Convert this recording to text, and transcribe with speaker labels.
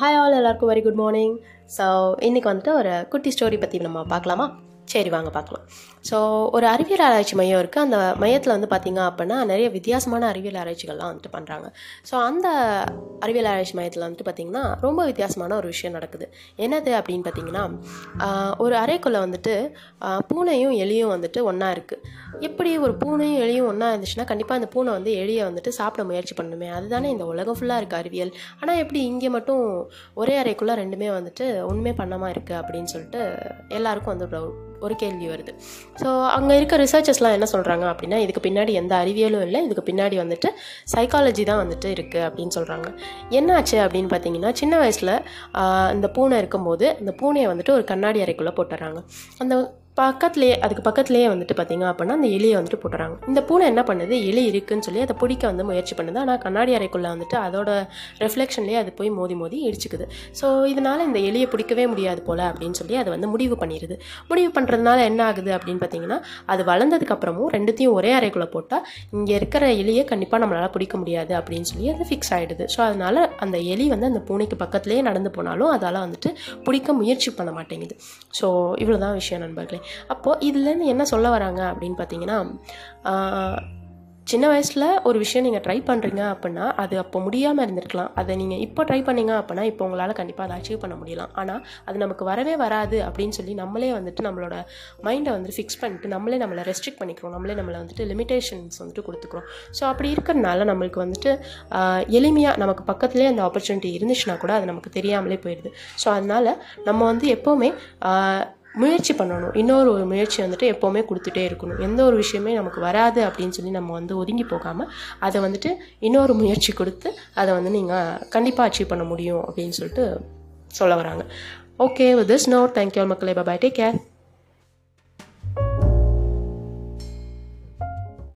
Speaker 1: Hi all எல்லாருக்கும் very good morning so இன்றைக்கி வந்துட்டு ஒரு குட்டி ஸ்டோரி பற்றி நம்ம பார்க்கலாமா? சரி வாங்க பார்க்கலாம். ஸோ ஒரு அறிவியல் ஆராய்ச்சி மையம் இருக்குது அந்த மையத்தில் வந்து பார்த்திங்க அப்படின்னா நிறைய வித்தியாசமான அறிவியல் ஆராய்ச்சிகள்லாம் வந்துட்டு பண்ணுறாங்க ஸோ அந்த அறிவியல் ஆராய்ச்சி மையத்தில் வந்துட்டு பார்த்திங்கன்னா ரொம்ப வித்தியாசமான ஒரு விஷயம் நடக்குது. என்னது அப்படின்னு பார்த்திங்கன்னா ஒரு அறைக்குள்ளே வந்துட்டு பூனையும் எலியும் வந்துட்டு ஒன்றா இருக்குது எப்படி ஒரு பூனையும் எலியும் ஒன்றா இருந்துச்சுன்னா கண்டிப்பாக அந்த பூனை வந்து எலியை வந்துட்டு சாப்பிட முயற்சி பண்ணணுமே அதுதானே இந்த உலகம் ஃபுல்லாக இருக்குது அறிவியல். ஆனால் எப்படி இங்கே மட்டும் ஒரே அறைக்குள்ளே ரெண்டுமே வந்துட்டு ஒன்றுமே பண்ணாமல் இருக்குது அப்படின்னு சொல்லிட்டு எல்லாருக்கும் வந்து ஒரு கேள்வி வருது. ஸோ அங்கே இருக்க ரிசர்ச்சர்ஸ்லாம் என்ன சொல்கிறாங்க அப்படின்னா இதுக்கு பின்னாடி எந்த அறிவியலும் இல்லை இதுக்கு பின்னாடி வந்துட்டு சைக்காலஜி தான் வந்துட்டு இருக்குது அப்படின்னு சொல்கிறாங்க என்னாச்சு அப்படின்னு பார்த்தீங்கன்னா சின்ன வயசில் இந்த பூனை இருக்கும்போது இந்த பூனையை வந்துட்டு ஒரு கண்ணாடி அறைக்குள்ளே போட்டுறாங்க அந்த பக்கத்துலேயே அதுக்கு பக்கத்துலேயே வந்துட்டு பார்த்தீங்க அப்படின்னா அந்த எலியை வந்துட்டு போட்டுறாங்க. இந்த பூனை என்ன பண்ணுது? எலி இருக்குன்னு சொல்லி அதை பிடிக்க வந்து முயற்சி பண்ணுது. ஆனால் கண்ணாடி அறைக்குள்ளே வந்துட்டு அதோட ரெஃப்ளெக்ஷன்லேயே அது போய் மோதி மோதி இடிச்சுக்குது. ஸோ இதனால் இந்த எலியை பிடிக்கவே முடியாது போல் அப்படின்னு சொல்லி அதை வந்து முடிவு பண்ணிடுது முடிவு பண்ணுறதுனால என்ன ஆகுது அப்படின்னு பார்த்தீங்கன்னா அது வளர்ந்ததுக்கப்புறமும் ரெண்டுத்தையும் ஒரே அறைக்குள்ளே போட்டால் இங்கே இருக்கிற எலியை கண்டிப்பாக நம்மளால் பிடிக்க முடியாது அப்படின்னு சொல்லி அது ஃபிக்ஸ் ஆகிடுது ஸோ அதனால் அந்த எலி வந்து அந்த பூனைக்கு பக்கத்துலேயே நடந்து போனாலும் அதால் வந்துட்டு பிடிக்க முயற்சி பண்ண மாட்டேங்குது. ஸோ இவ்வளோ தான் விஷயம் நண்பர்களே. அப்போது இதுலேருந்து என்ன சொல்ல வராங்க அப்படின்னு பார்த்தீங்கன்னா சின்ன வயசில் ஒரு விஷயம் நீங்கள் ட்ரை பண்ணுறீங்க அப்படின்னா அது அப்போ முடியாமல் இருந்திருக்கலாம். அதை நீங்கள் இப்போ ட்ரை பண்ணீங்க அப்படின்னா இப்போ உங்களால் கண்டிப்பாக அதை அச்சீவ் பண்ண முடியலாம். ஆனால் அது நமக்கு வரவே வராது அப்படின்னு சொல்லி நம்மளே வந்துட்டு நம்மளோட மைண்டை வந்து ஃபிக்ஸ் பண்ணிட்டு நம்மளே நம்மளை ரெஸ்ட்ரிக்ட் பண்ணிக்கிறோம். நம்மளே நம்மளை வந்துட்டு லிமிடேஷன்ஸ் வந்துட்டு கொடுத்துக்கிறோம். ஸோ அப்படி இருக்கிறனால நம்மளுக்கு வந்துட்டு எளிமையாக நமக்கு பக்கத்துலேயே அந்த ஆப்பர்ச்சுனிட்டி இருந்துச்சுன்னா கூட அது நமக்கு தெரியாமலே போயிடுது. ஸோ அதனால் நம்ம வந்து எப்போவுமே முயற்சி பண்ணணும். இன்னொரு ஒரு முயற்சி வந்துட்டு எப்போவுமே கொடுத்துட்டே இருக்கணும். எந்த ஒரு விஷயமே நமக்கு வராது அப்படின்னு சொல்லி நம்ம வந்து ஒதுங்கி போகாமல் அதை வந்துட்டு இன்னொரு முயற்சி கொடுத்து அதை வந்து நீங்கள் கண்டிப்பாக அச்சீவ் பண்ண முடியும் அப்படின்னு சொல்லிட்டு சொல்ல வராங்க. Okay with this note thank you மக்களே. Bye take care